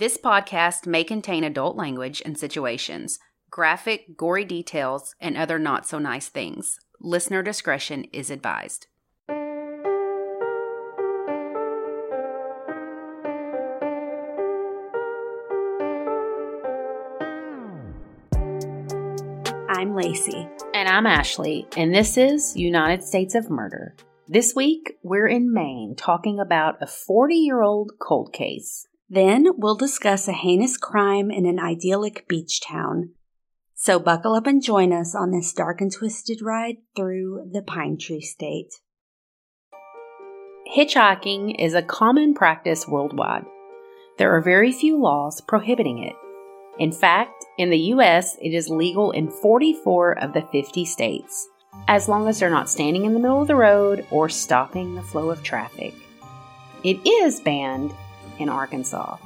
This podcast may contain adult language and situations, graphic, gory details, and other not so nice things. Listener discretion is advised. I'm Lacey. And I'm Ashley, and this is United States of Murder. This week, we're in Maine talking about a 40 year old cold case. Then we'll discuss a heinous crime in an idyllic beach town. So buckle up and join us on this dark and twisted ride through the Pine Tree State. Hitchhiking is a common practice worldwide. There are very few laws prohibiting it. In fact, in the US, it is legal in 44 of the 50 states, as long as they're not standing in the middle of the road or stopping the flow of traffic. It is banned in Arkansas.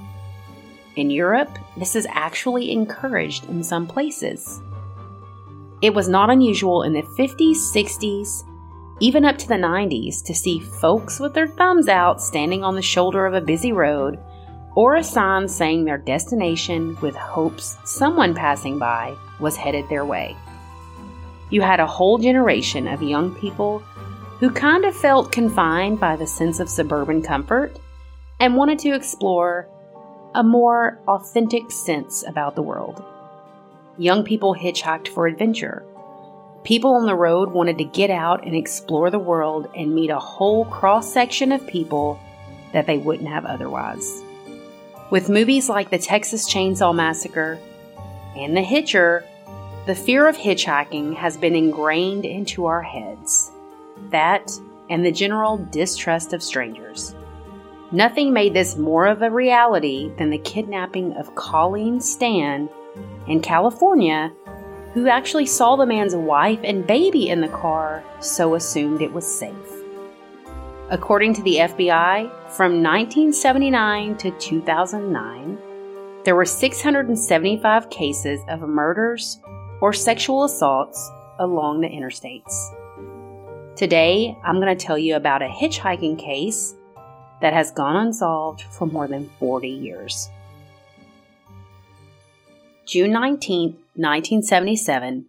In Europe, this is actually encouraged in some places. It was not unusual in the 50s, 60s, even up to the 90s to see folks with their thumbs out standing on the shoulder of a busy road or a sign saying their destination with hopes someone passing by was headed their way. You had a whole generation of young people who kind of felt confined by the sense of suburban comfort and wanted to explore a more authentic sense about the world. Young people hitchhiked for adventure. People on the road wanted to get out and explore the world and meet a whole cross section of people that they wouldn't have otherwise. With movies like The Texas Chainsaw Massacre and The Hitcher, the fear of hitchhiking has been ingrained into our heads. That and the general distrust of strangers. Nothing made this more of a reality than the kidnapping of Colleen Stan in California, who actually saw the man's wife and baby in the car, so assumed it was safe. According to the FBI, from 1979 to 2009, there were 675 cases of murders or sexual assaults along the interstates. Today, I'm going to tell you about a hitchhiking case that has gone unsolved for more than 40 years. June 19, 1977,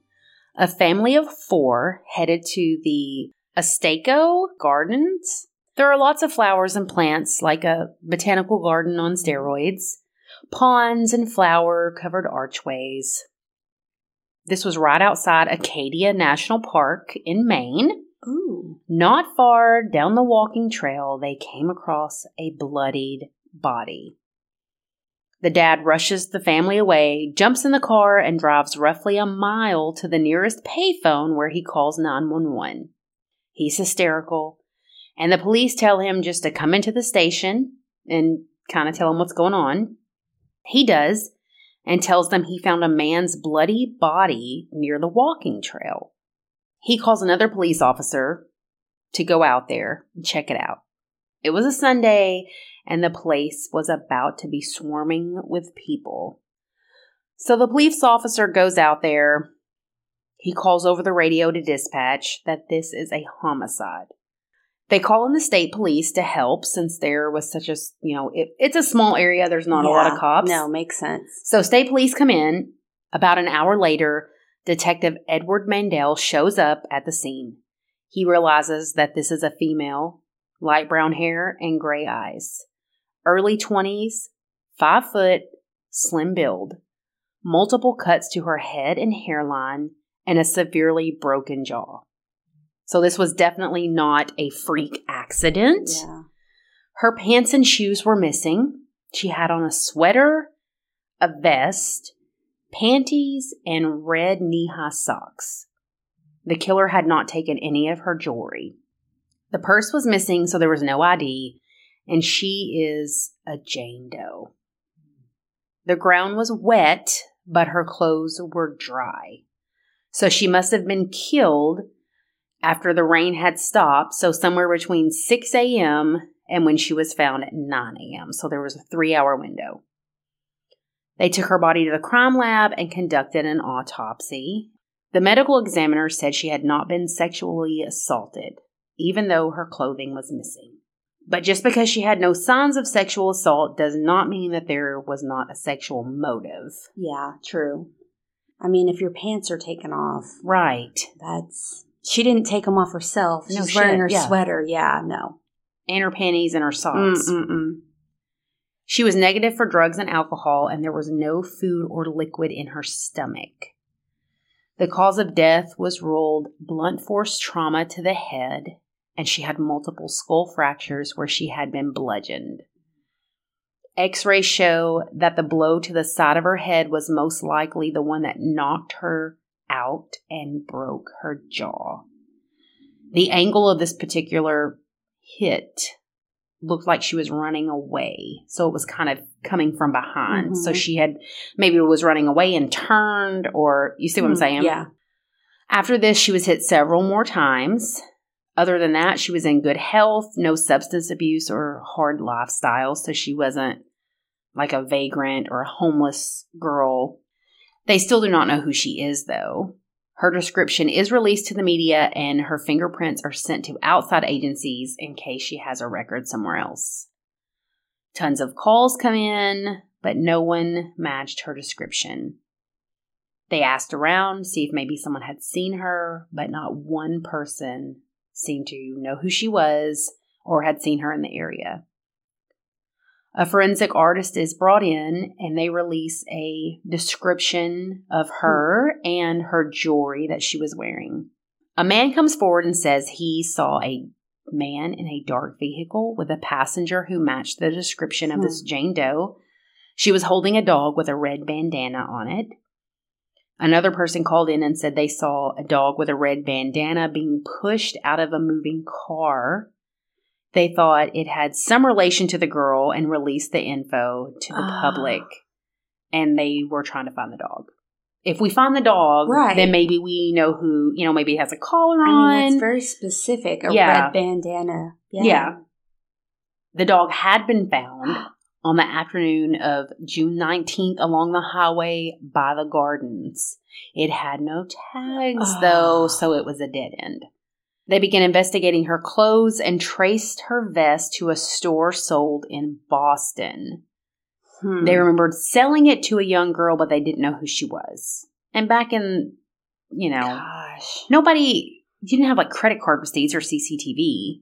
a family of four headed to the Asticou Gardens. There are lots of flowers and plants, like a botanical garden on steroids, ponds and flower covered archways. This was right outside Acadia National Park in Maine. Ooh. Not far down the walking trail, they came across a bloodied body. The dad rushes the family away, jumps in the car, and drives roughly a mile to the nearest payphone where he calls 911. He's hysterical, and the police tell him just to come into the station and kind of tell him what's going on. He does, and tells them he found a man's bloody body near the walking trail. He calls another police officer to go out there and check it out. It was a Sunday, and the place was about to be swarming with people. So the police officer goes out there. He calls over the radio to dispatch that this is a homicide. They call in the state police to help since there was such a, you know, it, it's a small area. There's not a lot of cops. No, makes sense. So state police come in. About an hour later, Detective Edward Mandel shows up at the scene. He realizes that this is a female, light brown hair and gray eyes. Early 20s, 5 foot, slim build, multiple cuts to her head and hairline, and a severely broken jaw. So this was definitely not a freak accident. Yeah. Her pants and shoes were missing. She had on a sweater, a vest, panties, and red knee high socks. The killer had not taken any of her jewelry. The purse was missing, so there was no ID, and she is a Jane Doe. The ground was wet, but her clothes were dry. So she must have been killed after the rain had stopped, so somewhere between 6 a.m. and when she was found at 9 a.m. So there was a three hour window. They took her body to the crime lab and conducted an autopsy. The medical examiner said she had not been sexually assaulted, even though her clothing was missing. But just because she had no signs of sexual assault does not mean that there was not a sexual motive. Yeah, true. I mean, if your pants are taken off, Right. that's. She didn't take them off herself. No She's wearing her yeah. sweater. Yeah, no. And her panties and her socks. Mm-mm-mm. She was negative for drugs and alcohol, and there was no food or liquid in her stomach. The cause of death was ruled blunt force trauma to the head, and she had multiple skull fractures where she had been bludgeoned. X rays show that the blow to the side of her head was most likely the one that knocked her out and broke her jaw. The angle of this particular hit looked like she was running away. So it was kind of coming from behind. So Mhm. she had maybe was running away and turned, or you see what I'm Hmm, saying? Yeah. After this, she was hit several more times. Other than that, she was in good health, no substance abuse or hard lifestyle. So she wasn't like a vagrant or a homeless girl. They still do not know who she is, though. Her description is released to the media, and her fingerprints are sent to outside agencies in case she has a record somewhere else. Tons of calls come in, but no one matched her description. They asked around, see if maybe someone had seen her, but not one person seemed to know who she was or had seen her in the area. A forensic artist is brought in and they release a description of her and her jewelry that she was wearing. A man comes forward and says he saw a man in a dark vehicle with a passenger who matched the description of this hmm. Jane Doe. She was holding a dog with a red bandana on it. Another person called in and said they saw a dog with a red bandana being pushed out of a moving car. They thought it had some relation to the girl and released the info to the Ah. public, and they were trying to find the dog. If we find the dog, Right. then maybe we know who, you know, maybe it has a collar I on. mean, that's very specific. A Yeah. red bandana. Yeah. The dog had been found on the afternoon of June 19th along the highway by the gardens. It had no tags, Oh. though, so it was a dead end. They began investigating her clothes and traced her vest to a store sold in Boston. Hmm. They remembered selling it to a young girl, but they didn't know who she was. And back in, you know, Gosh. nobody you didn't have like credit card receipts or CCTV.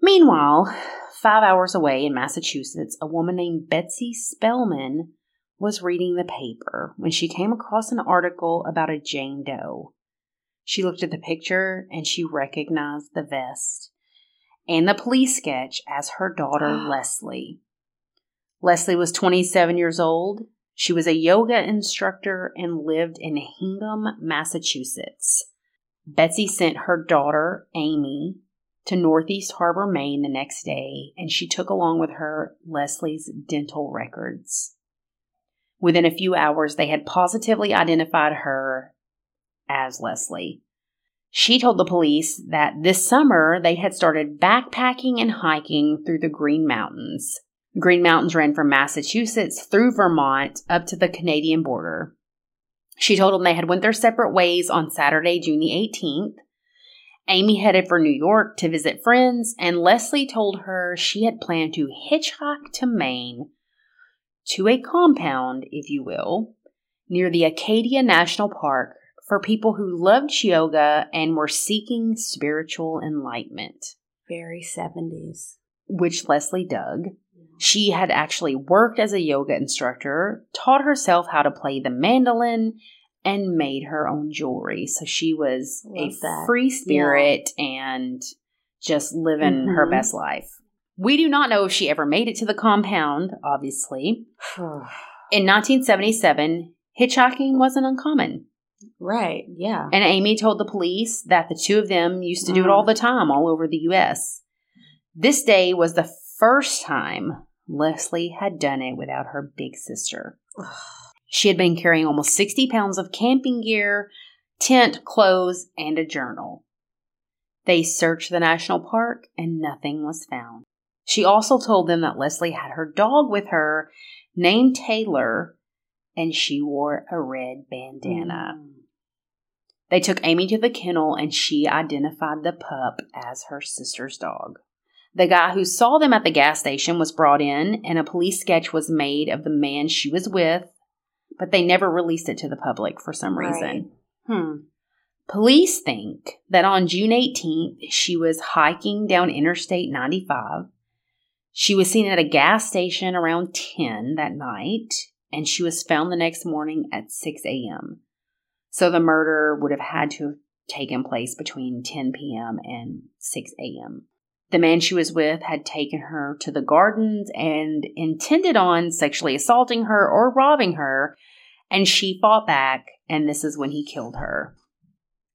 Meanwhile, five hours away in Massachusetts, a woman named Betsy Spellman was reading the paper when she came across an article about a Jane Doe. She looked at the picture and she recognized the vest and the police sketch as her daughter Leslie. Leslie was 27 years old. She was a yoga instructor and lived in Hingham, Massachusetts. Betsy sent her daughter, Amy, to Northeast Harbor, Maine the next day, and she took along with her Leslie's dental records. Within a few hours, they had positively identified her as Leslie. She told the police that this summer they had started backpacking and hiking through the Green Mountains. Green Mountains ran from Massachusetts through Vermont up to the Canadian border. She told them they had went their separate ways on Saturday, June the 18th. Amy headed for New York to visit friends, and Leslie told her she had planned to hitchhike to Maine to a compound, if you will, near the Acadia National Park for people who loved yoga and were seeking spiritual enlightenment, Very 70s. which Leslie dug. She had actually worked as a yoga instructor, taught herself how to play the mandolin, and made her own jewelry. So she was Love a that. free spirit and just living her Mhm. best life. We do not know if she ever made it to the compound, obviously. In 1977, hitchhiking wasn't uncommon. Right. Yeah. And Amy told the police that the two of them used to do it Mm. all the time, all over the U.S. This day was the first time Leslie had done it without her big sister. She had been carrying almost 60 pounds of camping gear, tent, clothes, and a journal. They searched the national park and nothing was found. She also told them that Leslie had her dog with her named Taylor and she wore a red bandana. Mm. They took Amy to the kennel and she identified the pup as her sister's dog. The guy who saw them at the gas station was brought in, and a police sketch was made of the man she was with, but they never released it to the public for some reason. Right. Hmm. Police think that on June 18th, she was hiking down Interstate 95. She was seen at a gas station around 10 that night, and she was found the next morning at 6 a.m. So the murder would have had to have taken place between 10 p.m. and 6 a.m. The man she was with had taken her to the gardens and intended on sexually assaulting her or robbing her, and she fought back, and this is when he killed her.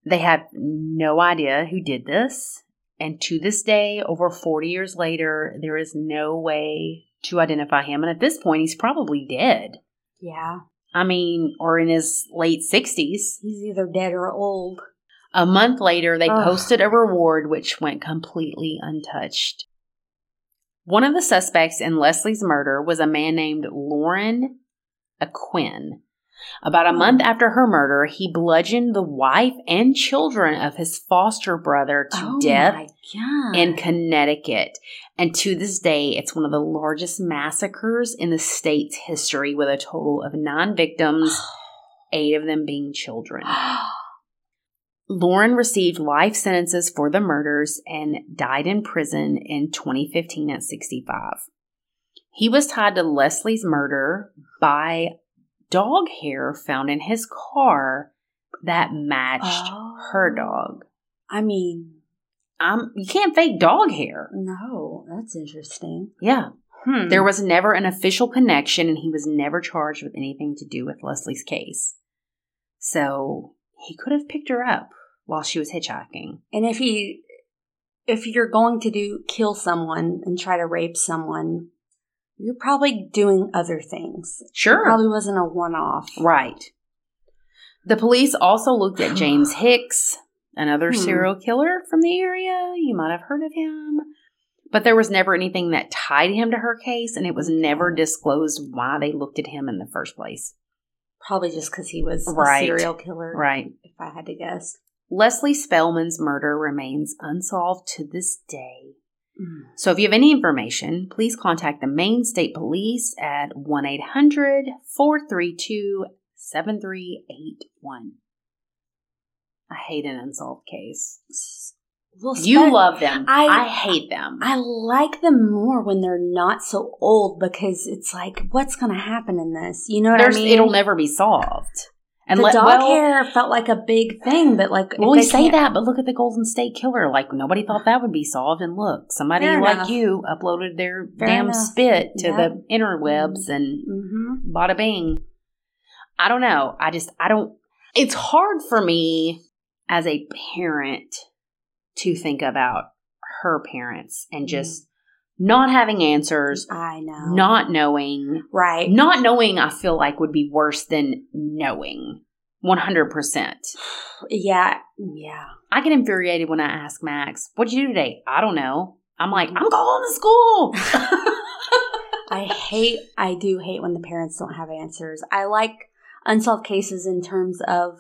They have no idea who did this, and to this day, over 40 years later, there is no way to identify him, and at this point, he's probably dead. Yeah. I mean, or in his late 60s. He's either dead or old. A month later, they Ugh. posted a reward which went completely untouched. One of the suspects in Leslie's murder was a man named Lorne Acquin. About a hmm. month after her murder, he bludgeoned the wife and children of his foster brother to oh death in Connecticut. And to this day, it's one of the largest massacres in the state's history with a total of nine victims, eight of them being children. Lorne received life sentences for the murders and died in prison in 2015 at 65. He was tied to Leslie's murder by dog hair found in his car that matched her Oh. dog. I mean, Um, you can't fake dog hair. no, that's interesting. Yeah. Hmm. There was never an official connection, and he was never charged with anything to do with Leslie's case. So he could have picked her up while she was hitchhiking. and if he, if you're going to do kill someone and try to rape someone, you're probably doing other things. It Sure. probably wasn't a one-off. Right. The police also looked at James Hicks, another Hmm. serial killer from the area. You might have heard of him. But there was never anything that tied him to her case, and it was never disclosed why they looked at him in the first place. Probably just because he was Right. a serial killer. Right. If I had to guess. Leslie Spellman's murder remains unsolved to this day. Mm. So if you have any information, please contact the Maine State Police at 1 800 432 7381. I hate an unsolved case. Well, You love them. I, I- hate them. I like them more when they're not so old because it's like, what's going to happen in this? You know what There's, I mean? It'll never be solved. And the let- dog well, hair felt like a big thing, but like, Well, we say that, but look at the Golden State Killer. Like nobody thought that would be solved, and look, somebody Fair like enough. you uploaded their Fair damn enough. spit to Yep. the interwebs, and Mhm. bada bing. I don't know. I just, I don't, it's hard for me as a parent to think about her parents and just not having answers, I know. not knowing. right. Not knowing, I feel like would be worse than knowing 100%. Yeah. Yeah. I get infuriated when I ask Max, What'd you do today? I don't know. I'm like. I'm going to school. I hate, I do hate when the parents don't have answers. I like unsolved cases in terms of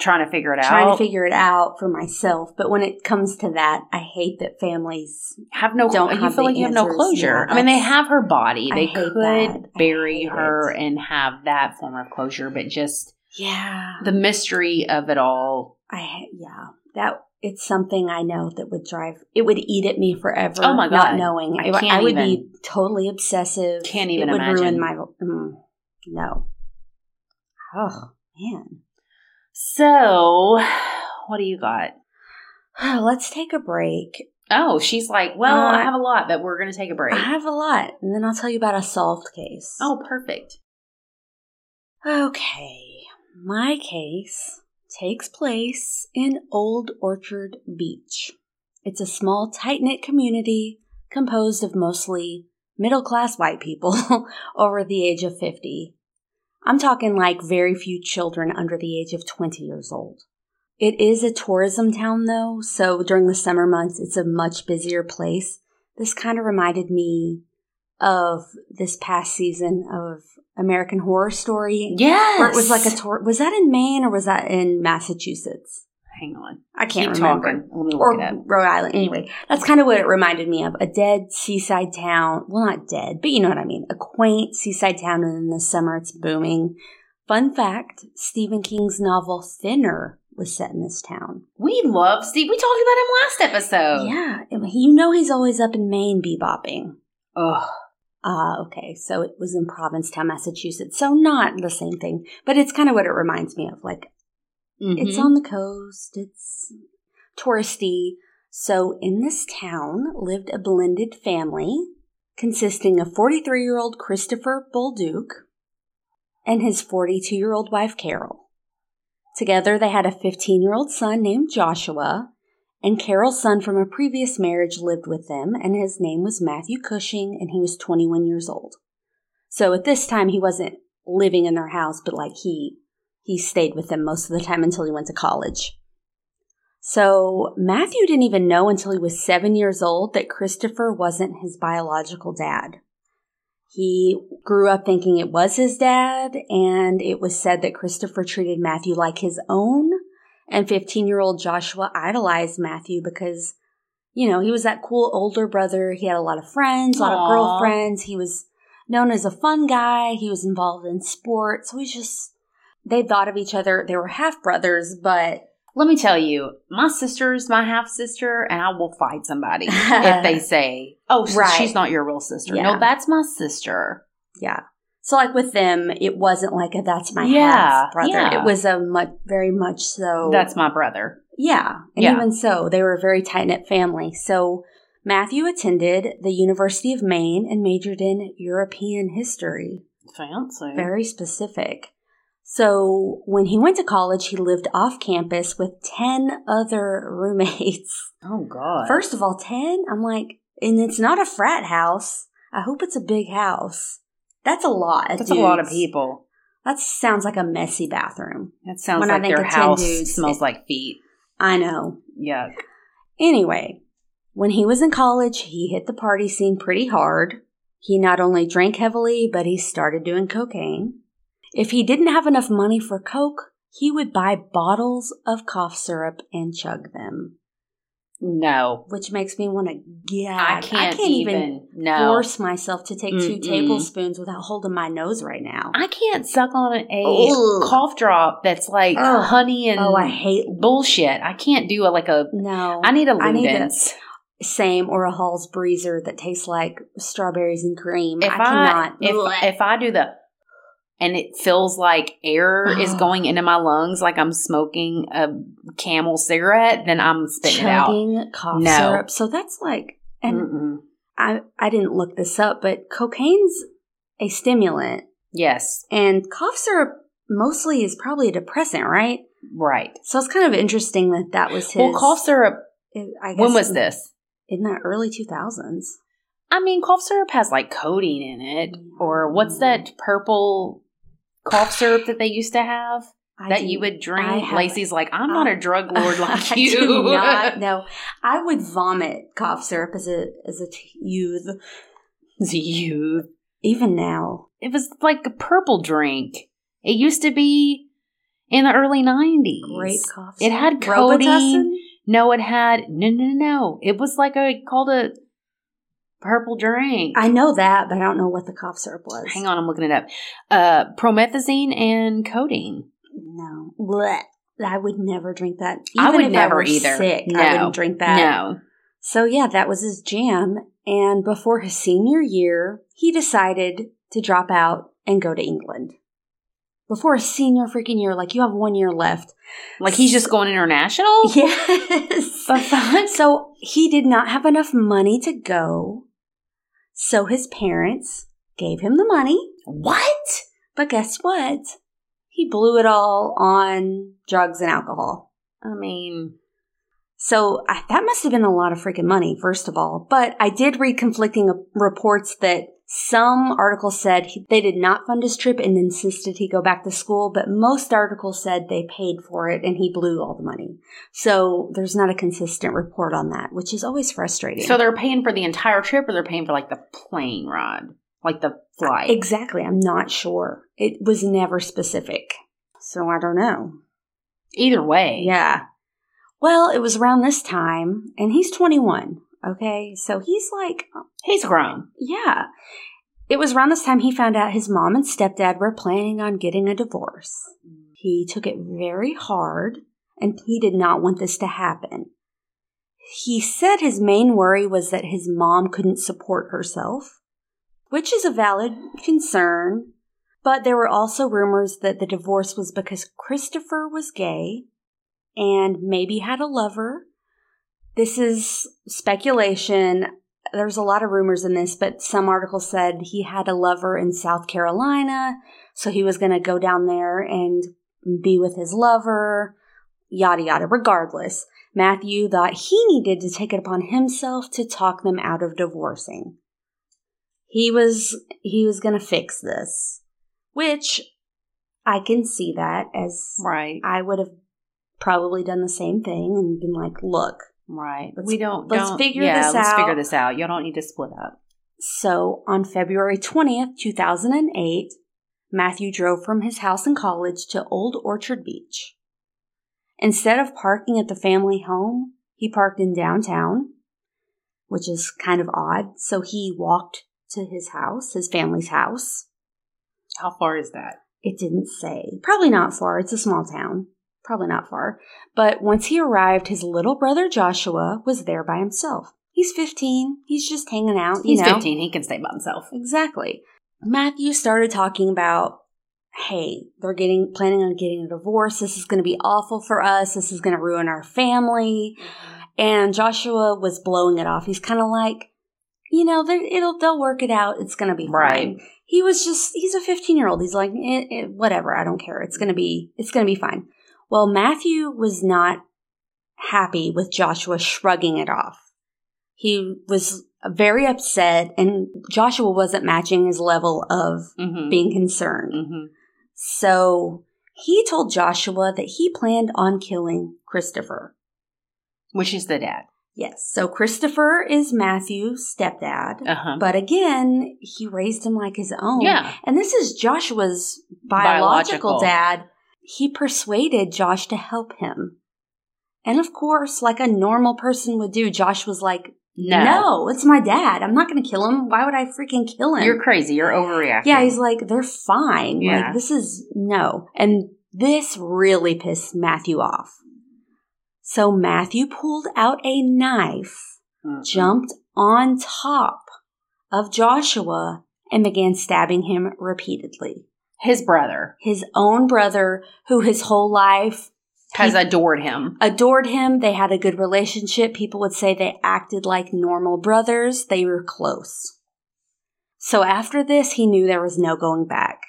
Trying to figure it trying out. Trying to figure it out for myself. But when it comes to that, I hate that families have no don't you feel like you have no closure. I mean, they have her body. I They could that. I bury her it. and have that form of closure, but just Yeah. the mystery of it all. I yeah. That it's something I know that would drive it would eat at me forever. Oh my god! Not knowing. I would- can't would even. be totally obsessive. Can't even it would imagine. ruin my mm, no. Oh man. So, what do you got? Let's take a break. Oh, she's like, Well, Uh, I have a lot, but we're going to take a break. I have a lot, and then I'll tell you about a solved case. oh, perfect. Okay. My case takes place in Old Orchard Beach. It's a small, tight knit community composed of mostly middle class white people over the age of 50. I'm talking like very few children under the age of 20 years old. It is a tourism town though, so during the summer months it's a much busier place. This kind of reminded me of this past season of American Horror Story. Yes. Where it was like a tour. Was that in Maine or was that in Massachusetts? Hang on. I can't Keep remember. talking. Let me look Or. Rhode Island. Anyway, that's kind of what it reminded me of. A dead seaside town. Well, not dead, but you know what I mean. A quaint seaside town, and in the summer it's booming. Fun fact Stephen King's novel Thinner was set in this town. We love Steve. We talked about him last episode. Yeah. You know he's always up in Maine bebopping. Ugh. Ah, okay. So it was in Provincetown, Massachusetts. So not the same thing, but it's kind of what it reminds me of. Like it's Mhm. on the coast, it's touristy. So in this town lived a blended family consisting of 43 year old Christopher Bolduc and his 42 year old wife Carol. Together they had a 15 year old son named Joshua, and Carol's son from a previous marriage lived with them, and his name was Matthew Cushing, and he was 21 years old. So at this time he wasn't living in their house, but like he he stayed with them most of the time until he went to college. So Matthew didn't even know until he was seven years old that Christopher wasn't his biological dad. He grew up thinking it was his dad, and it was said that Christopher treated Matthew like his own, and 15 year old Joshua idolized Matthew because, you know, he was that cool older brother. He had a lot of friends, a lot Aw. of girlfriends. He was known as a fun guy. He was involved in sports. So he's just, they thought of each other. They were half brothers, but Let me tell you, my sister's my half sister, and I will fight somebody if they say, "Oh, Right. she's not your real sister." Yeah. No, that's my sister. yeah. So like with them, it wasn't like a that's my Yeah, half brother. yeah. It was a much, very much so. That's my brother. Yeah. And Yeah. even so, they were a very tight knit family. So Matthew attended the University of Maine and majored in European history. Fancy. Very specific. So when he went to college, he lived off campus with 10 other roommates. oh God. First of all, 10? I'm like, and it's not a frat house. I hope it's a big house. That's a lot. that's a lot of people. That sounds like a messy bathroom. That sounds When I like think their of 10 house dudes, smells it- like feet. I know. Yuck. Anyway, when he was in college, he hit the party scene pretty hard. He not only drank heavily, but he started doing cocaine. If he didn't have enough money for coke, he would buy bottles of cough syrup and chug them, No, which makes me want to gag. I can't, even, even. no, force myself to take 2 Mm-mm. tablespoons without holding my nose right now. I can't suck on a Ugh. cough drop that's like Ugh. honey and oh, I hate. bullshit. I can't do a like a. No, I need a I Ludens. same or a Hall's Breezer that tastes like strawberries and cream. If I I, cannot. if if I do the and it feels like air is going into my lungs like I'm smoking a camel cigarette, then I'm spitting it out. cough No. syrup. So that's like, and Mm-mm. I I didn't look this up, but cocaine's a stimulant, Yes, and cough syrup mostly is probably a depressant, right? right. So it's kind of interesting that that was his. Well, cough syrup. I guess When was in- this? In the early two thousands. I mean, cough syrup has like codeine in it, or what's mm. that purple cough syrup that they used to have that you would drink? Lacey's like, I'm not I- a drug lord like I you. do not know. I would vomit cough syrup as a as a youth. As a youth, Even now, It was like a purple drink. It used to be in the early 90s. grape cough. It had codeine. Robitussin? No, it had no, no, no, no. It was like a called a purple drink. I know that, but I don't know what the cough syrup was. Hang on, I'm looking it up. Uh, promethazine and codeine. No. Blech. I would never drink that. I would never were either. Sick, No. I wouldn't drink that. No, So yeah, that was his jam. And before his senior year, he decided to drop out and go to England. Before his senior freaking year, like you have one year left. like he's just going international. Yes. So he did not have enough money to go. So his parents gave him the money. What? But guess what? He blew it all on drugs and alcohol. I mean, So I, that must have been a lot of freaking money, first of all. But I did read conflicting reports that some articles said he, they did not fund his trip and insisted he go back to school, but most articles said they paid for it and he blew all the money. So there's not a consistent report on that, which is always frustrating. so they're paying for the entire trip, or they're paying for like the plane ride, like the flight. exactly, I'm not sure. It was never specific. So I don't know. Either way, Yeah. Well, it was around this time, and he's 21. Okay, so he's like, uh, He's grown. yeah. It was around this time he found out his mom and stepdad were planning on getting a divorce. He took it very hard, and he did not want this to happen. He said his main worry was that his mom couldn't support herself, which is a valid concern. But there were also rumors that the divorce was because Christopher was gay and maybe had a lover. This is speculation. There's a lot of rumors in this, but some articles said he had a lover in South Carolina, so he was going to go down there and be with his lover, yada yada. Regardless, Matthew thought he needed to take it upon himself to talk them out of divorcing. He was he was going to fix this, which I can see that as Right. I would have probably done the same thing and been like, look. Right. Let's- we don't. let's don't- figure yeah, this let's out. figure this out. Y'all don't need to split up. So on February 20th, 2008, Matthew drove from his house in college to Old Orchard Beach. Instead of parking at the family home, he parked in downtown, which is kind of odd. So he walked to his house, his family's house. How far is that? It didn't say. Probably not far. It's a small town. Probably not far. But once he arrived, his little brother Joshua was there by himself. He's 15. He's just hanging out. You He's know? 15. He can stay by himself. Exactly. Matthew started talking about, hey, they're getting planning on getting a divorce. This is going to be awful for us. This is going to ruin our family. And Joshua was blowing it off. He's kind of like, you know, it'll they'll work it out. It's going to be Right. He was just he's a 15 year old. He's like, eh, eh, whatever. I don't care. It's going to be it's going to be fine. Well, Matthew was not happy with Joshua shrugging it off. He was very upset, and Joshua wasn't matching his level of Mm-hmm. being concerned. mm-hmm. So he told Joshua that he planned on killing Christopher. Which is the dad. Yes. So Christopher is Matthew's stepdad. Uh huh. But again, he raised him like his own. Yeah. And this is Joshua's biological, Biological. dad. He persuaded Josh to help him. And of course, like a normal person would do, Josh was like, No. no, it's my dad. I'm not going to kill him. Why would I freaking kill him? You're crazy. You're overreacting. Yeah, he's like, they're fine. Yeah. Like, this is no. And this really pissed Matthew off. So Matthew pulled out a knife, Mm. jumped on top of Joshua, and began stabbing him repeatedly. His brother His own brother, who his whole life has adored him. adored him, they had a good relationship. People would say they acted like normal brothers, they were close. So after this, he knew there was no going back.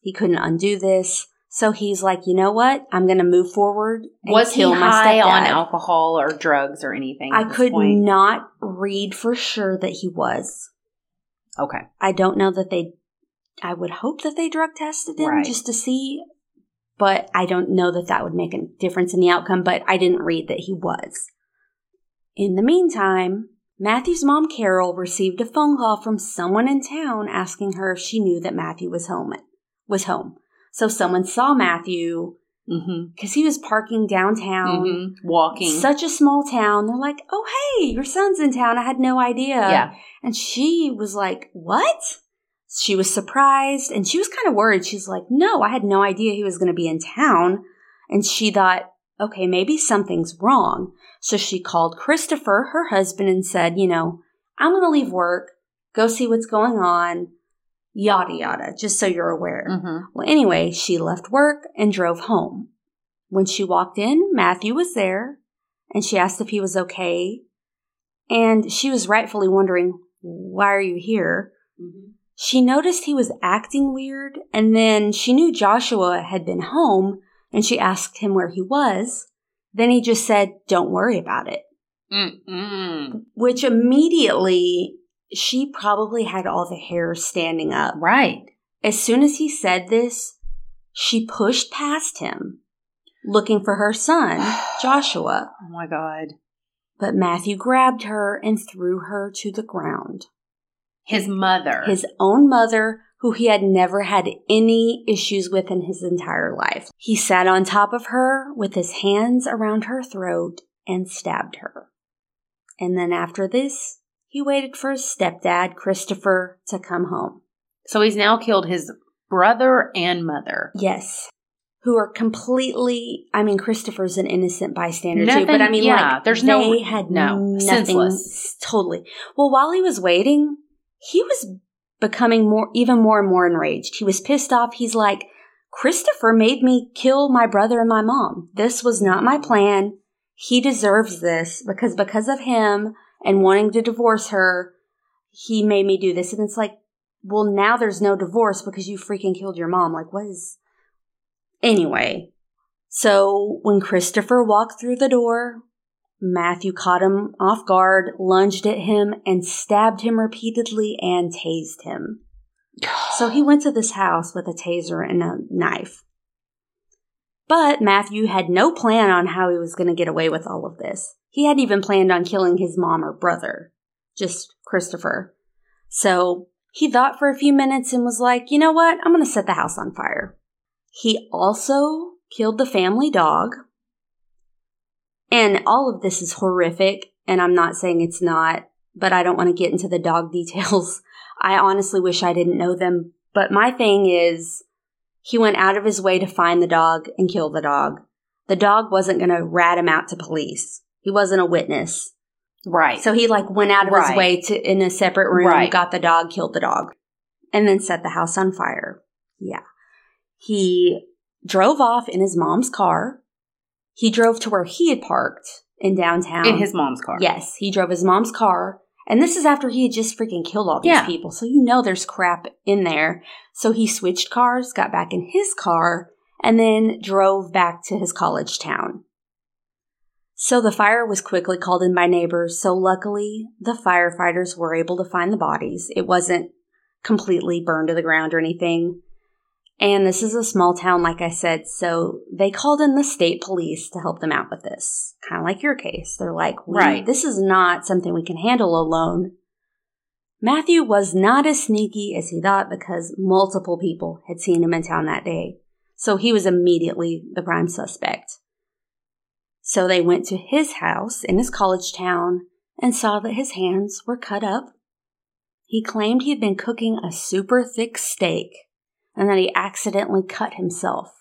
He couldn't undo this. So he's like, you know what? I'm going to move forward and Was he high on alcohol or drugs or anything? I could point? not read for sure that he was. Okay. I don't know that they, I would hope that they drug tested him Right. just to see, but I don't know that that would make a difference in the outcome, but I didn't read that he was. In the meantime, Matthew's mom, Carol, received a phone call from someone in town asking her if she knew that Matthew was home. Was home. So someone saw Matthew Mm-hmm. because he was parking downtown. mm-hmm. Walking. Such a small town. They're like, oh, hey, your son's in town. I had no idea. yeah. And she was like, What? She was surprised and she was kind of worried. She's like, No, I had no idea he was going to be in town. And she thought, Okay, maybe something's wrong. So she called Christopher, her husband, and said, You know, I'm going to leave work, go see what's going on, yada, yada, just so you're aware. Mm-hmm. Well, anyway, she left work and drove home. When she walked in, Matthew was there and she asked if he was okay. And she was rightfully wondering, why are you here? Mm-hmm. She noticed he was acting weird and then she knew Joshua had been home and she asked him where he was. Then he just said, don't worry about it, Mm-mm. which immediately she probably had all the hair standing up. Right. As soon as he said this, she pushed past him, looking for her son, Joshua. Oh my God. But Matthew grabbed her and threw her to the ground. His mother. His own mother, who he had never had any issues with in his entire life. He sat on top of her with his hands around her throat and stabbed her. And then after this, he waited for his stepdad, Christopher, to come home. So he's now killed his brother and mother. Yes. Who are completely, I mean, Christopher's an innocent bystander Nothing- too, but I mean, yeah, like, there's they no- had no, nothing, senseless. totally. Well, while he was waiting, he was becoming more, even more and more enraged. He was pissed off. He's like, Christopher made me kill my brother and my mom. This was not my plan. He deserves this because because of him and wanting to divorce her, he made me do this. And it's like, well, now there's no divorce because you freaking killed your mom. Like, what is. Anyway, so when Christopher walked through the door, Matthew caught him off guard, lunged at him, and stabbed him repeatedly and tased him. So he went to this house with a taser and a knife. But Matthew had no plan on how he was going to get away with all of this. He hadn't even planned on killing his mom or brother, just Christopher. So he thought for a few minutes and was like, you know what? I'm going to set the house on fire. He also killed the family dog. And all of this is horrific, and I'm not saying it's not, but I don't want to get into the dog details. I honestly wish I didn't know them. But my thing is, he went out of his way to find the dog and kill the dog. The dog wasn't going to rat him out to police. He wasn't a witness. Right. So he like went out of his way to in a separate room, Right. got the dog, killed the dog, and then set the house on fire. Yeah. He drove off in his mom's car. He drove to where he had parked in downtown. in his mom's car. Yes, he drove his mom's car. And this is after he had just freaking killed all these Yeah. people. So you know there's crap in there. So he switched cars, got back in his car, and then drove back to his college town. So the fire was quickly called in by neighbors. So luckily, the firefighters were able to find the bodies. It wasn't completely burned to the ground or anything. And this is a small town, like I said, so they called in the state police to help them out with this. Kind of like your case. They're like, Right. this is not something we can handle alone. Matthew was not as sneaky as he thought because multiple people had seen him in town that day. So he was immediately the prime suspect. So they went to his house in his college town and saw that his hands were cut up. He claimed he had been cooking a super thick steak and that he accidentally cut himself.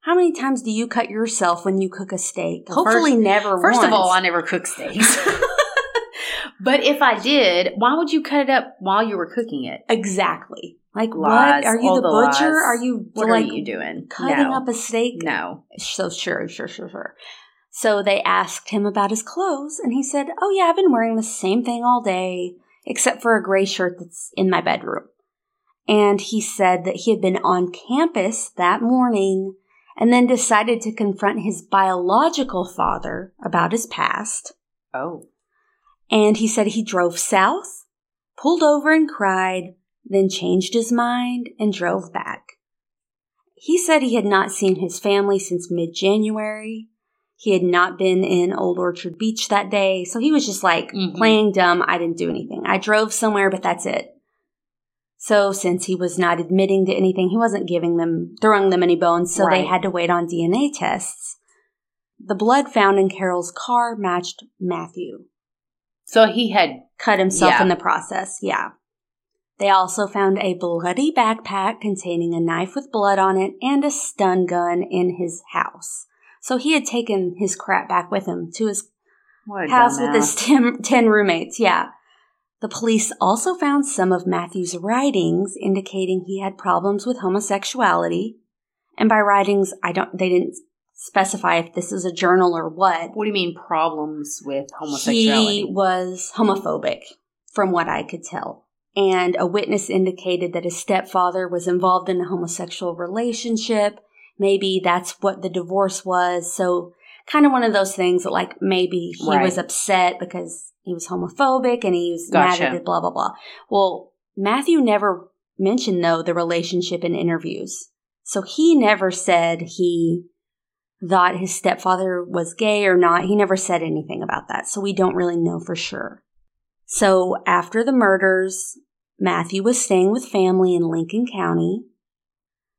How many times do you cut yourself when you cook a steak? Well, Hopefully, first- never. First of all, I never cook steaks. but if I did, why would you cut it up while you were cooking it? exactly. Like Lies, what? Are you the, the butcher? lies. Are you What like are you doing? cutting no. up a steak? No. So sure, sure, sure, sure. So they asked him about his clothes, and he said, "Oh yeah, I've been wearing the same thing all day, except for a gray shirt that's in my bedroom." And he said that he had been on campus that morning and then decided to confront his biological father about his past. Oh. And he said he drove south, pulled over and cried, then changed his mind and drove back. He said he had not seen his family since mid January. He had not been in Old Orchard Beach that day. So he was just like Mhm. playing dumb. I didn't do anything. I drove somewhere, but that's it. So since he was not admitting to anything, he wasn't giving them, throwing them any bones. So they had to wait on DNA tests. The blood found in Carol's car matched Matthew So he had cut himself Yeah. in the process. Yeah. They also found a bloody backpack containing a knife with blood on it and a stun gun in his house. So he had taken his crap back with him to his house with his 10, 10 roommates. Yeah. The police also found some of Matthew's writings indicating he had problems with homosexuality. And by writings, I don't, they didn't specify if this is a journal or what. What do you mean problems with homosexuality? He was homophobic, from what I could tell. And a witness indicated that his stepfather was involved in a homosexual relationship. Maybe that's what the divorce was. So, kind of one of those things that, like, maybe he Right. was upset because he was homophobic and he was Gotcha. mad at blah, blah, blah. Well, Matthew never mentioned, though, the relationship in interviews. So, he never said he thought his stepfather was gay or not. He never said anything about that. So we don't really know for sure. So after the murders, Matthew was staying with family in Lincoln County.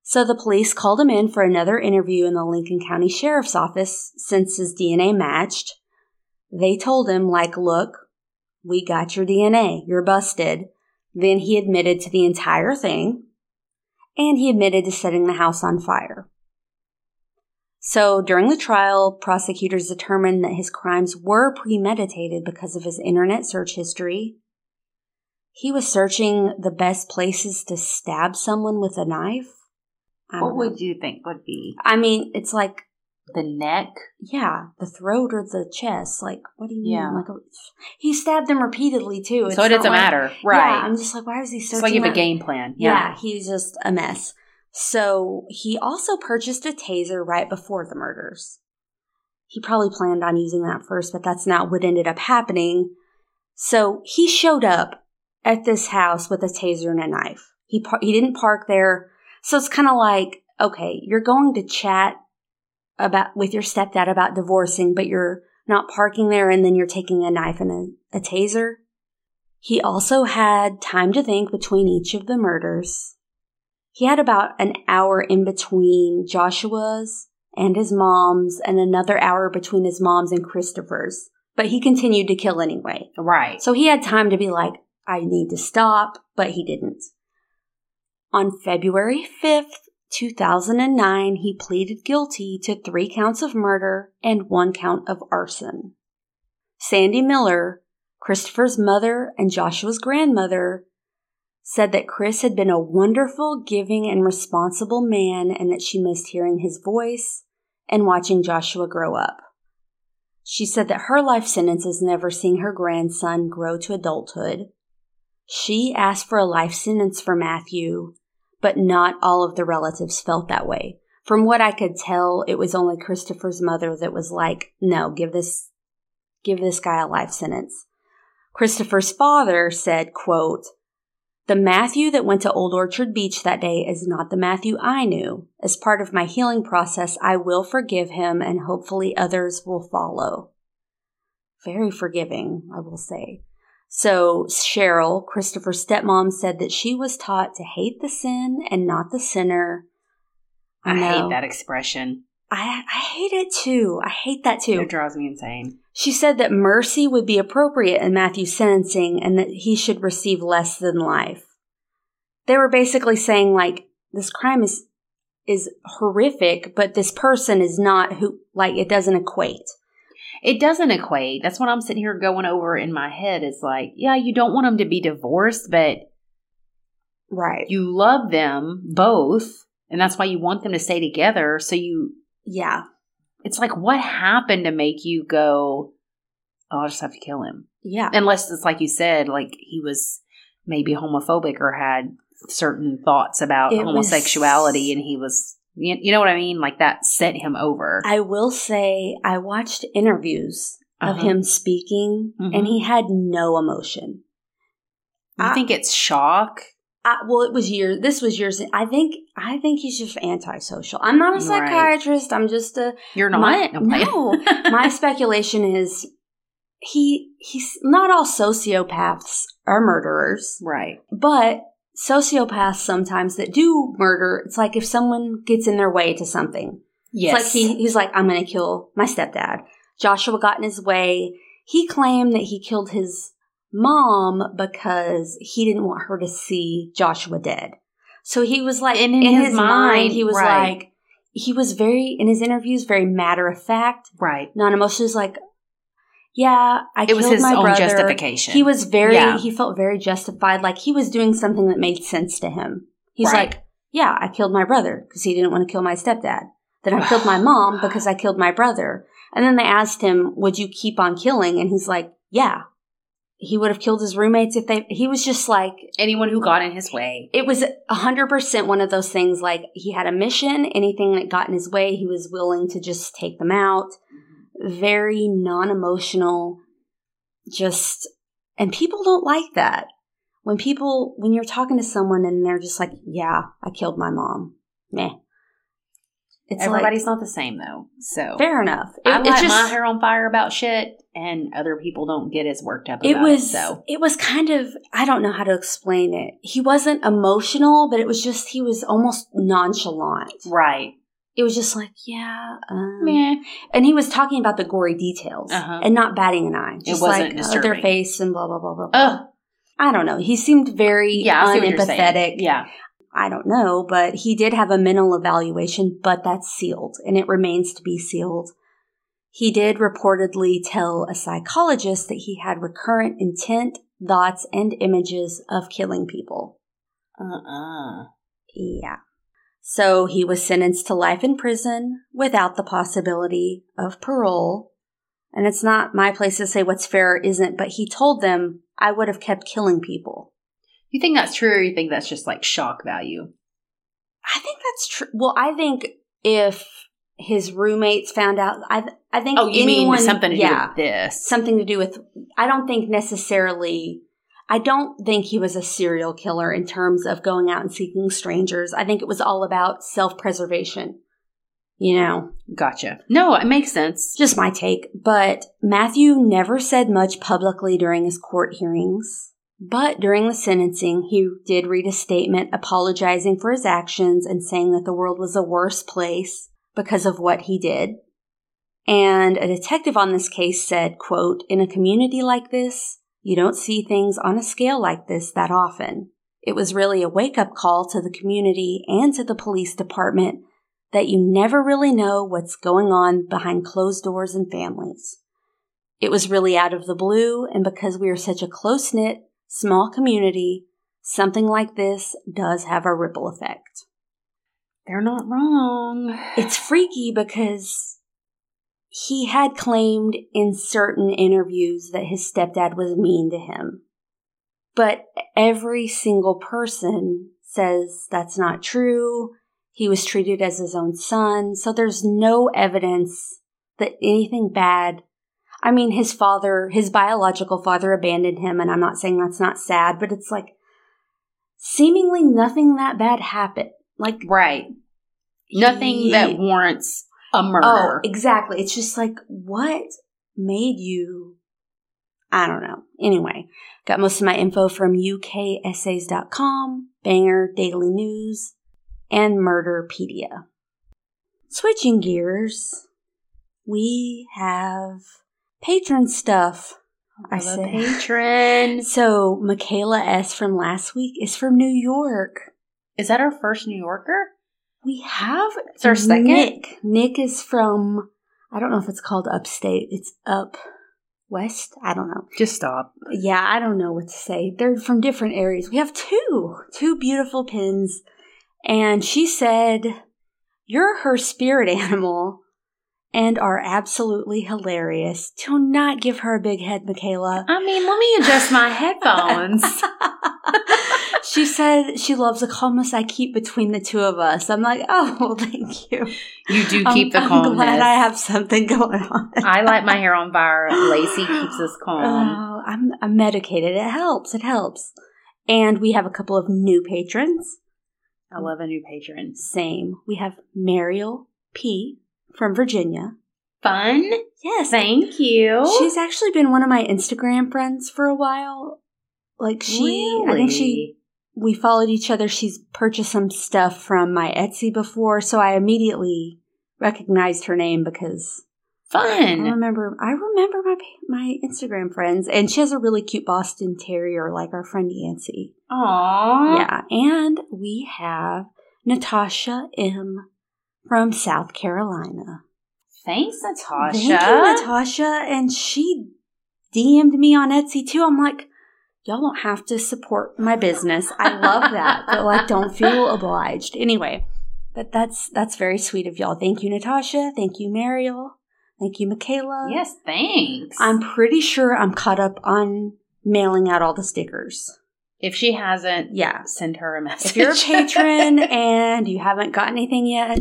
So the police called him in for another interview in the Lincoln County Sheriff's Office since his DNA matched. They told him, like, look, we got your DNA. You're busted. Then he admitted to the entire thing and he admitted to setting the house on fire. So during the trial, prosecutors determined that his crimes were premeditated because of his internet search history. He was searching the best places to stab someone with a knife. What would you think would be? I mean, it's like the neck. Yeah, the throat or the chest. Like, what do you mean? Like, a, he stabbed them repeatedly too. It's so it doesn't like- matter, Yeah, right? I'm just like, why is he so? it's like you have a game plan. Yeah. Yeah. he's just a mess. So he also purchased a taser right before the murders. He probably planned on using that first, but that's not what ended up happening. So he showed up at this house with a taser and a knife. He par- he didn't park there. So it's kind of like, okay, you're going to chat about with your stepdad about divorcing, but you're not parking there and then you're taking a knife and a, a taser. He also had time to think between each of the murders. He had about an hour in between Joshua's and his mom's, and another hour between his mom's and Christopher's. But he continued to kill anyway. Right. So he had time to be like, I need to stop, but he didn't. On February 5th, 2009, he pleaded guilty to three counts of murder and one count of arson. Sandy Miller, Christopher's mother and Joshua's grandmother, said that Chris had been a wonderful, giving, and responsible man and that she missed hearing his voice and watching Joshua grow up. She said that her life sentence is never seeing her grandson grow to adulthood. She asked for a life sentence for Matthew, but not all of the relatives felt that way. From what I could tell, it was only Christopher's mother that was like, no, give this, give this guy a life sentence. Christopher's father said, quote, the Matthew that went to Old Orchard Beach that day is not the Matthew I knew. As part of my healing process, I will forgive him and hopefully others will follow. Very forgiving, I will say. So, Cheryl, Christopher's stepmom, said that she was taught to hate the sin and not the sinner. I know. hate that expression. I, I hate it too. I hate that too. It drives me insane. She said that mercy would be appropriate in Matthew's sentencing and that he should receive less than life. They were basically saying like this crime is is horrific, but this person is not who like it doesn't equate. It doesn't equate. That's what I'm sitting here going over in my head. Is like, yeah, you don't want them to be divorced, but Right. you love them both, and that's why you want them to stay together. So you, Yeah. it's like, what happened to make you go? Oh, I'll just have to kill him. Yeah. Unless it's like you said, like he was maybe homophobic or had certain thoughts about It was- homosexuality, and he was, you, you know what I mean? Like that set him over. I will say I watched interviews of Uh-huh. him speaking Mhm. and he had no emotion. you I- think it's shock? I, well, it was years. This was years. I think. I think he's just antisocial. I'm not a Right. psychiatrist. I'm just a. You're not. My- no. My speculation is he. He's not all sociopaths are murderers, right. but sociopaths sometimes that do murder. It's like if someone gets in their way to something. Yes. It's like he, he's like, I'm going to kill my stepdad. Joshua got in his way. He claimed that he killed his mom because he didn't want her to see Joshua dead. So he was like, And in, in his, his mind, mind, he was right. like, he was very, in his interviews, very matter of fact, right. non emotional. He's like, yeah, I It was killed his my own brother. justification. He was very, Yeah. he felt very justified. Like he was doing something that made sense to him. He's Right. like, yeah, I killed my brother because he didn't want to kill my stepdad. Then I killed my mom because I killed my brother. And then they asked him, would you keep on killing? And he's like, yeah. He would have killed his roommates if they, he was just like, anyone who got in his way. it was a hundred percent one of those things like he had a mission, anything that got in his way, he was willing to just take them out. Very non emotional, just, and people don't like that. When people, when you're talking to someone and they're just like, yeah, I killed my mom. Meh. It's Everybody's not the same though. So fair enough. I light just- my hair on fire about shit, and other people don't get as worked up. it was so it was kind of i don't know how to explain it he wasn't emotional but it was just he was almost nonchalant right. It was just like, yeah, um, Meh. and he was talking about the gory details Uh-huh. and not batting an eye. Just wasn't like uh, disturbing. their face and blah blah blah blah. blah. Ugh. I don't know. He seemed very Yeah, I see what you're saying. unempathetic. Yeah. I don't know, but he did have a mental evaluation, but that's sealed and it remains to be sealed. He did reportedly tell a psychologist that he had recurrent intent, thoughts, and images of killing people. Uh-uh. Yeah. So he was sentenced to life in prison without the possibility of parole. And it's not my place to say what's fair or isn't, but he told them I would have kept killing people. You think that's true or you think that's just like shock value? I think that's true. Well, I think if his roommates found out, I I think Oh, you anyone, mean something to yeah, do with this? something to do with. I don't think necessarily. I don't think he was a serial killer in terms of going out and seeking strangers. I think it was all about self preservation. You know, Gotcha. No, it makes sense. just my take. But Matthew never said much publicly during his court hearings. But during the sentencing, he did read a statement apologizing for his actions and saying that the world was a worse place because of what he did. And a detective on this case said, quote, in a community like this, you don't see things on a scale like this that often. It was really a wake up call to the community and to the police department that you never really know what's going on behind closed doors and families. It was really out of the blue, and because we are such a close knit, small community, something like this does have a ripple effect. They're not wrong. It's freaky because he had claimed in certain interviews that his stepdad was mean to him. But every single person says that's not true. He was treated as his own son. So there's no evidence that anything bad. I mean, his father, his biological father abandoned him. And I'm not saying that's not sad, but it's like seemingly nothing that bad happened. Like Right. Nothing he- that warrants a Oh, murder. exactly. It's just like, what made you? I don't know. Anyway, got most of my info from ukessays.com, Bangor Daily News, and Murderpedia. Switching gears, we have patron stuff. Oh, I Of a said. patron. So, Michaela S. from last week is from New York. Is that our first New Yorker? We have It's our second? Nick. Nick is from I don't know if it's called upstate. It's up west. I don't know. Just stop. Yeah, I don't know what to say. They're from different areas. We have two, two beautiful pins. And she said, You're her spirit animal and are absolutely hilarious. Do not give her a big head, Michaela. I mean, let me adjust my headphones. she said she loves the calmness I keep between the two of us. I'm like, oh, well, thank you. You do I'm- keep the I'm glad I have something going on. I light my hair on fire. Lacey keeps us calm. Oh, I'm, I'm medicated. It helps. It helps. And we have a couple of new patrons. I love a new patron. Same. We have Mariel P from Virginia. Fun. Yes. Thank you. She's actually been one of my Instagram friends for a while. Like she, I think she, we followed each other. She's purchased some stuff from my Etsy before, so I immediately recognized her name because fun. I remember I remember my my Instagram friends, and she has a really cute Boston Terrier like our friend Yancy. Aww. Yeah, and we have Natasha M from South Carolina. Thanks, Natasha. Thank you, Natasha. And she DM'd me on Etsy too. I'm like, y'all don't have to support my business. I love that, but like, don't feel obliged. Anyway, but that's that's very sweet of y'all. Thank you, Natasha. Thank you, Mariel. Thank you, Michaela. Yes, thanks. I'm pretty sure I'm caught up on mailing out all the stickers. if she hasn't, Yeah. send her a message. If you're a patron and you haven't got anything yet,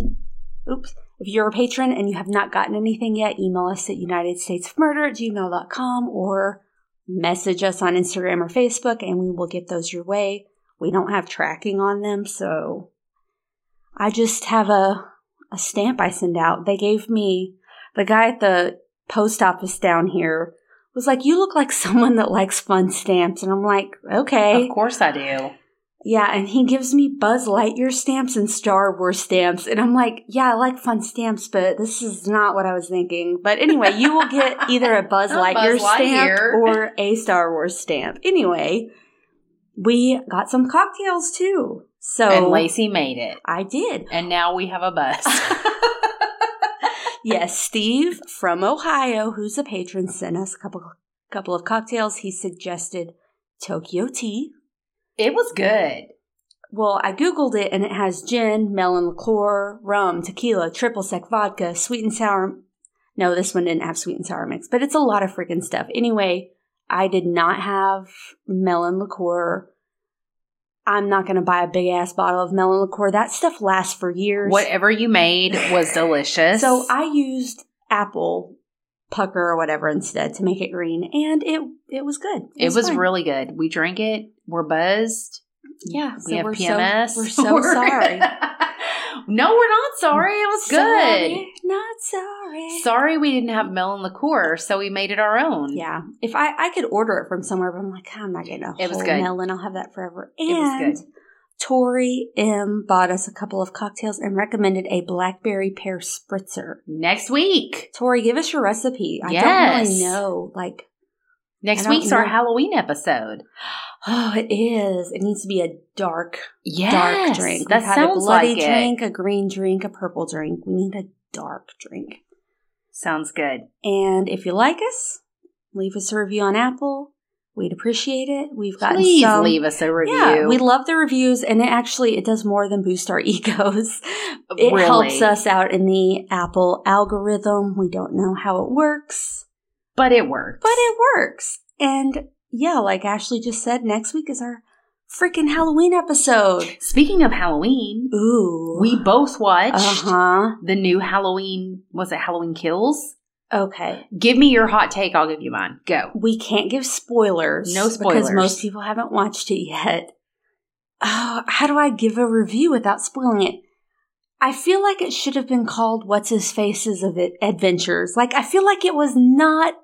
oops. If you're a patron and you have not gotten anything yet, email us at unitedstatesmurder at gmail.com or message us on Instagram or Facebook and we will get those your way. We don't have tracking on them, so I just have a, a stamp I send out. They gave me, the guy at the post office down here was like, You look like someone that likes fun stamps. And I'm like, Okay. of course I do. Yeah, and he gives me Buzz Lightyear stamps and Star Wars stamps. And I'm like, yeah, I like fun stamps, but this is not what I was thinking. But anyway, you will get either a Buzz Lightyear Buzz stamp Lightyear. or a Star Wars stamp. Anyway, we got some cocktails too. So And Lacey made it. I did. And now we have a bus. yes, Steve from Ohio, who's a patron, sent us a couple couple of cocktails. He suggested Tokyo tea. It was good. Well, I googled it and it has gin, melon liqueur, rum, tequila, triple sec vodka, sweet and sour. No, this one didn't have sweet and sour mix, but it's a lot of freaking stuff. Anyway, I did not have melon liqueur. I'm not going to buy a big ass bottle of melon liqueur. That stuff lasts for years. Whatever you made was delicious. So I used apple pucker or whatever instead to make it green, and it it was good. it was fine. really good. We drank it. We're buzzed. yeah. We so have we're PMS. So, we're so sorry. no, we're not sorry. It was good. Not sorry. Sorry we didn't have melon liqueur, so we made it our own. Yeah, if I I could order it from somewhere, but I'm like, ah, I'm not getting a It was good. melon. I'll have that forever. And It was good. Tori M bought us a couple of cocktails and recommended a blackberry pear spritzer. Next week. Tori, give us your recipe. I Yes. don't really know. Like, Next week's our. Halloween episode. oh, it is. It needs to be a dark, Yes, dark drink. That We've had a sounds bloody like it. drink, a green drink, a purple drink. We need a dark drink. Sounds good. And if you like us, leave us a review on Apple. We'd appreciate it. We've gotten Please some. leave us a review. Yeah, we love the reviews, and it actually it does more than boost our egos. It Really. helps us out in the Apple algorithm. We don't know how it works, but it works. but it works. And yeah, like Ashley just said, next week is our freaking Halloween episode. Speaking of Halloween, Ooh, we both watched uh huh. the new Halloween. Was it Halloween Kills? Okay, Give me your hot take. I'll give you mine. Go. we can't give spoilers. No spoilers. because most people haven't watched it yet. Oh, how do I give a review without spoiling it? I feel like it should have been called "What's His Face's of It Adventures." Like I feel like it was not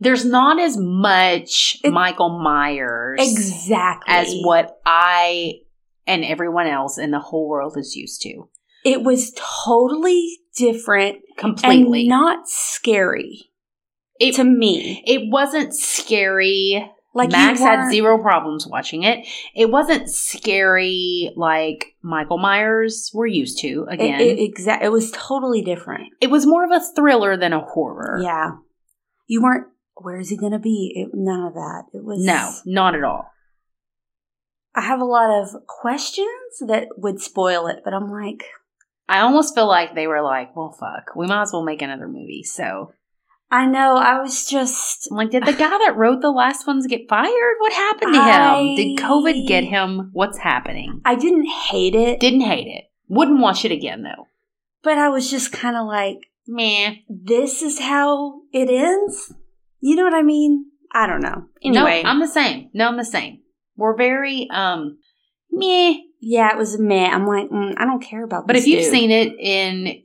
There's not as much It- Michael Myers exactly as what I and everyone else in the whole world is used to. it was. Totally different Completely. and not scary it, to me. it wasn't scary. Like Max had zero problems watching it. It wasn't scary like Michael Myers we're used to. Again, It, it, exa- it was totally different. it was more of a thriller than a horror. Yeah, you weren't. Where is he going to be? It, none of that. It was No, not at all. I have a lot of questions that would spoil it, but I'm like, I almost feel like they were like, well, fuck, we might as well make another movie. So I know. I was just. Like, did the guy that wrote the last ones get fired? What happened to I- him? Did COVID get him? What's happening? I didn't hate it, Didn't hate it. Wouldn't watch it again though. but I was just kind of like, Meh. this is how it ends. You know what I mean? I don't know. Anyway, no, I'm the same. No, I'm the same. We're very um meh. Yeah, it was meh. I'm like, mm, I don't care about. But if you've dude. seen it in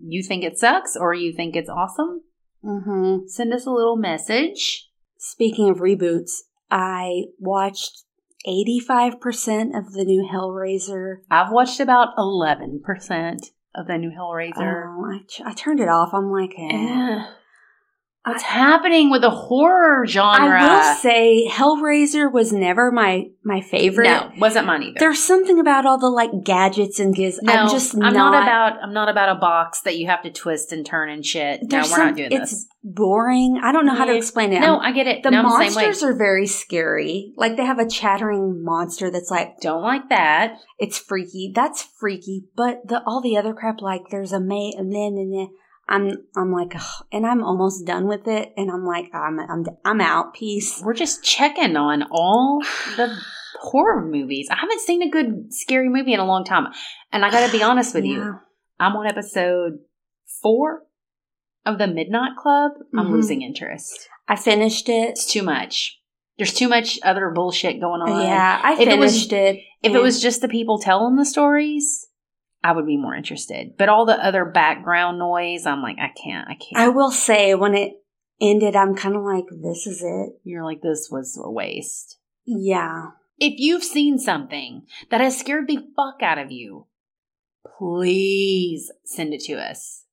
you think it sucks or you think it's awesome, hmm send us a little message. Speaking of reboots, I watched 85% of the new Hellraiser. I've watched about eleven percent of the new Hellraiser. Oh, I, ch- I turned it off. I'm like, eh. What's happening with the horror genre? I will say Hellraiser was never my my favorite. no, wasn't mine either. There's something about all the like gadgets and giz. no, I'm just I'm not, not, about. I'm not about a box that you have to twist and turn and shit. No, we're some- not doing it's this. boring. I don't know how to explain it. No, I'm- I get it. the no, I'm the monsters are very scary. Like they have a chattering monster that's like Don't like that. it's freaky. That's freaky. But the all the other crap like there's a mate and then and then I'm I'm like and I'm almost done with it and I'm like I'm I'm I'm out. Peace. We're just checking on all the horror movies. I haven't seen a good scary movie in a long time, and I got to be honest with you. I'm on episode four of the Midnight Club. I'm Mhm. losing interest. I finished it. It's too much. There's too much other bullshit going on. Yeah, I If it was- finished it. If it was just the people telling the stories, I would be more interested. But all the other background noise, I'm like, I can't. I can't. I will say when it ended, I'm kind of like, this is it. You're like, this was a waste. Yeah. if you've seen something that has scared the fuck out of you, please send it to us.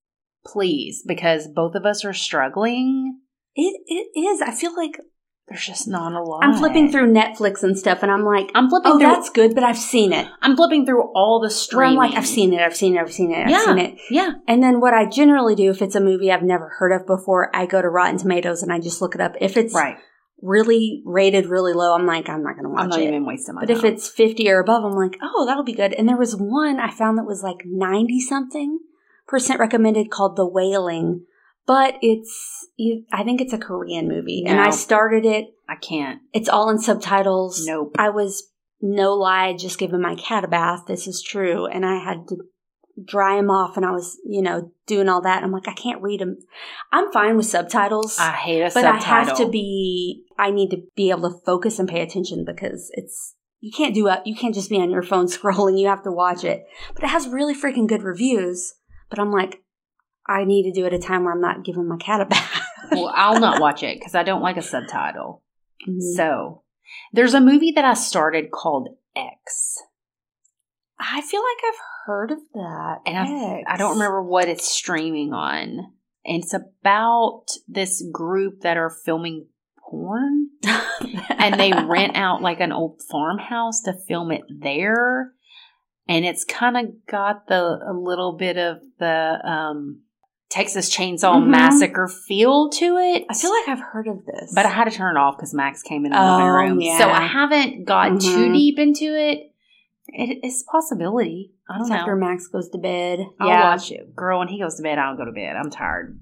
Please, because both of us are struggling. It it is. I feel like There's just not a lot. I'm flipping through Netflix and stuff, and I'm like, I'm flipping oh, through. that's good, but I've seen it. I'm flipping through all the Where streaming. I'm like, I've seen it, I've seen it, I've seen it, I've Yeah. seen it. Yeah. And then what I generally do if it's a movie I've never heard of before, I go to Rotten Tomatoes and I just look it up. If it's Right. really rated really low, I'm like, I'm not going to watch it. I'm not it. even wasting my But if it's 50 or above, I'm like, oh, that'll be good. And there was one I found that was like 90 something percent recommended called The Wailing. But it's, I think it's a Korean movie. And I started it. I can't. It's all in subtitles. Nope. I was, no lie, just giving my cat a bath. This is true. And I had to dry him off and I was, you know, doing all that. I'm like, I can't read them. I'm fine with subtitles. I hate a but subtitle. I have to be, I need to be able to focus and pay attention because it's, you can't do it. You can't just be on your phone scrolling. You have to watch it. But it has really freaking good reviews. But I'm like, I need to do it at a time where I'm not giving my cat a bath. well, I'll not watch it because I don't like a subtitle. Mhm. So, there's a movie that I started called X, I feel like I've heard of that. and. I don't remember what it's streaming on. And it's about this group that are filming porn, and they rent out like an old farmhouse to film it there. And it's kind of got the a little bit of the um, Texas Chainsaw Mhm. Massacre feel to it. I feel like I've heard of this. But I had to turn it off because Max came in the living Oh, room. yeah. So I haven't got too Mhm. deep into it. It, it's a possibility. I don't It's know. after Max goes to bed. I'll yeah. watch it. Girl, when he goes to bed, I don't go to bed. I'm tired.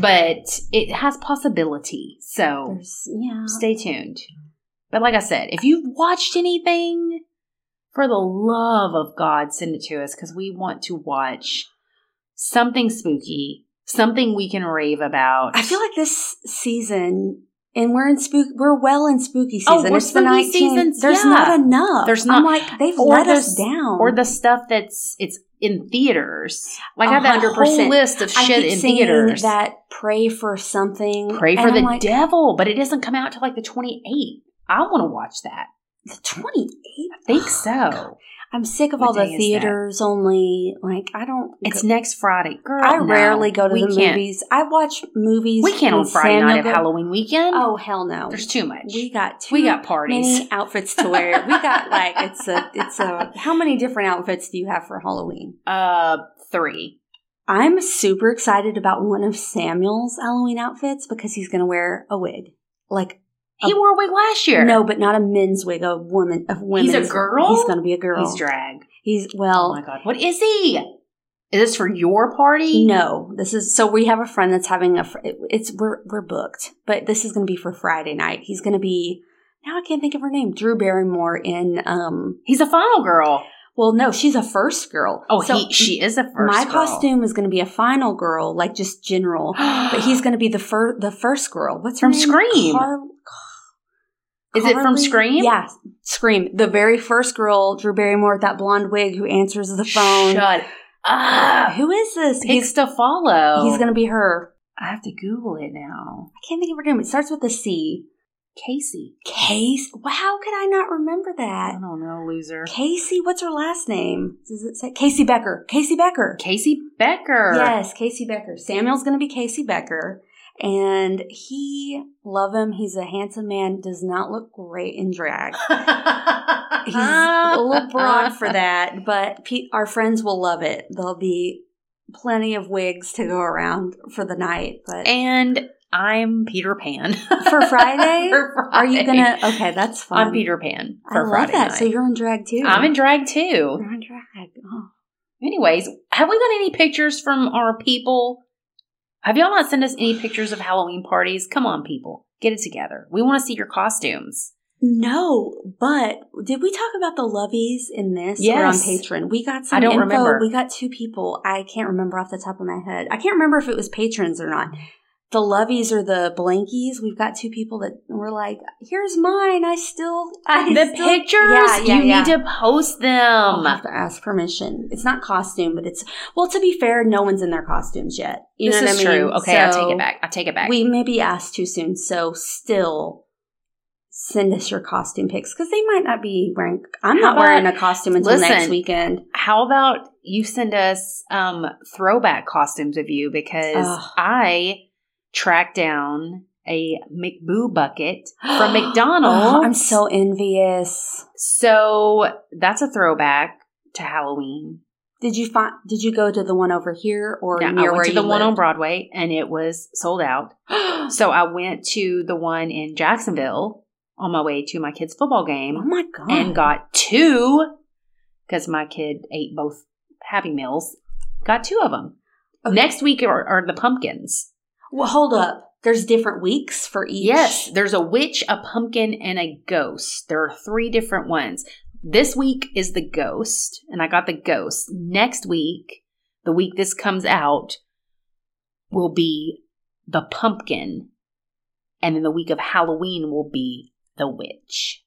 But it has possibility. So There's, yeah. stay tuned. But like I said, if you've watched anything, for the love of God, send it to us because we want to watch something spooky, something we can rave about. I feel like this season, and we're in spook. We're well in spooky Oh, season. we're it's the spooky 19th. seasons, There's yeah. not enough. There's I'm not- like they've let the us down. or the stuff that's it's in theaters. Like I have that whole list of shit in theaters. that prey for something. Prey for the like, devil, but it doesn't come out till like the 28th. I want to watch that. The 28th. I think so. I'm sick of What all the day is that? theaters only. Like I don't. It's go- next Friday. Girl, I no, rarely go to the can't. movies. I watch movies. We can't on Friday night of Halloween weekend. Oh hell no! There's too much. We got We got parties. outfits to wear. We got like it's a it's a how many different outfits do you have for Halloween? Uh, three. I'm super excited about one of Samuel's Halloween outfits because he's going to wear a wig. Like He wore a wig last year. no, but not a men's wig, a woman a women's He's a girl? He's going to be a girl. he's drag. He's well. Oh my god, what is he? Is this for your party? no. This is so we have a friend that's having a fr- it's we're we're booked, but this is going to be for Friday night. He's going to be now I can't think of her name. Drew Barrymore in um He's a final girl. well no, she's a first girl. Oh, So he she is a first. my girl. costume is going to be a final girl, like just general. but he's going to be the first the first girl. What's her From name? Scream. Car- Is it from? Scream? Yeah, Scream. The very first girl, Drew Barrymore with that blonde wig who answers the phone. Shut up. Who is this? Picks He's to follow. he's going to be her. I have to Google it now. I can't think of her name. It starts with a C. Casey. Case. Wow, how could I not remember that? I don't know, loser. Casey. What's her last name? Does it say Casey Becker? Casey Becker. Casey Becker. Yes, Casey Becker. Samuel's going to be Casey Becker. And he, love him. He's a handsome man. Does not look great in drag. He's a little broad for that, but Pete, our friends will love it. There'll be plenty of wigs to go around for the night. But And I'm Peter Pan. for Friday, For are you gonna? Okay, that's fun. I'm Peter Pan I for love Friday that. night. So you're in drag too. I'm in drag too. You're in drag. Oh. Anyways, have we got any pictures from our people? Have y'all not sent us any pictures of Halloween parties? Come on, people. Get it together. We want to see your costumes. No, but did we talk about the lovies in this? Or on Yes. Patreon. We got some I don't info. remember. We got two people. I can't remember off the top of my head. I can't remember if it was patrons or not. The loveys or the blankies. We've got two people that were like, "Here's mine. I still, I the still- pictures, Yeah, yeah, you yeah. need to post them. I'll them. have to ask permission. It's not costume, but it's well. To be fair, no one's in their costumes yet. You this know is what I mean? true. Okay, I take it back. I take it back. We maybe asked too soon. So still, send us your costume pics because they might not be wearing. I'm not wearing a costume until Listen. next weekend. How about you send us um, throwback costumes of you because Ugh. I tracked down a McBoo bucket from McDonald's. Oh, I'm so envious. so that's a throwback to Halloween. Did you find? Did you go to the one over here or Yeah, near I went to the one on? Broadway and it was sold out. So I went to the one in Jacksonville on my way to my kid's football game oh my god! and got two because my kid ate both Happy Meals. Got two of them. Okay. Next week are, are the pumpkins. Well, hold up. There's different weeks for each. Yes, there's a witch, a pumpkin, and a ghost. There are three different ones. This week is the ghost, and I got the ghost. Next week, the week this comes out, will be the pumpkin. And then the week of Halloween will be the witch.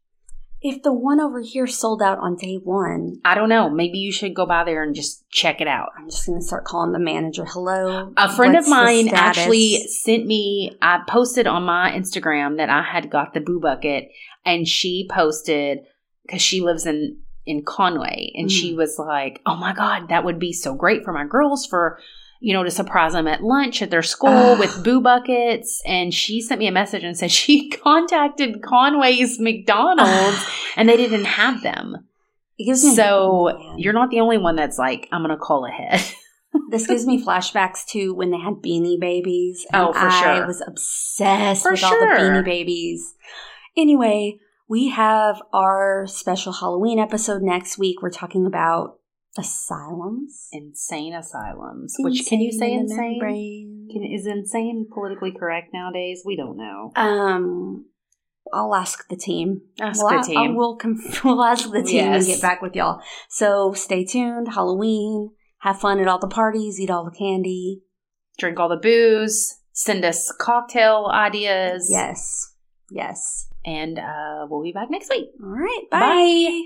If the one over here sold out on day one, I don't know. Maybe you should go by there and just check it out. I'm just going to start calling the manager. Hello. A friend of mine actually sent me, I posted on my Instagram that I had got the boo bucket, and she posted because she lives in in Conway, and Mm. she was like, "Oh my god, that would be so great for my girls for." You know, to surprise them at lunch at their school Ugh. with boo buckets. And she sent me a message and said she contacted Conway's McDonald's and they didn't have them. It gives me So oh, you're not the only one that's like, I'm going to call ahead. This gives me flashbacks to when they had Beanie Babies. and Oh, for I sure. was obsessed For with all the. Beanie Babies. Anyway, we have our special Halloween episode next week. We're talking about asylums. insane asylums. Which can you say insane? membrane. Can, is insane politically correct nowadays? We don't know. Um, I'll ask the team. Ask We'll the team. I will conf- we'll ask the team and get back with y'all. So stay tuned. Halloween. Have fun at all the parties. Eat all the candy. Drink all the booze. Send us cocktail ideas. Yes. Yes. And uh, we'll be back next week. All right. Bye. Bye.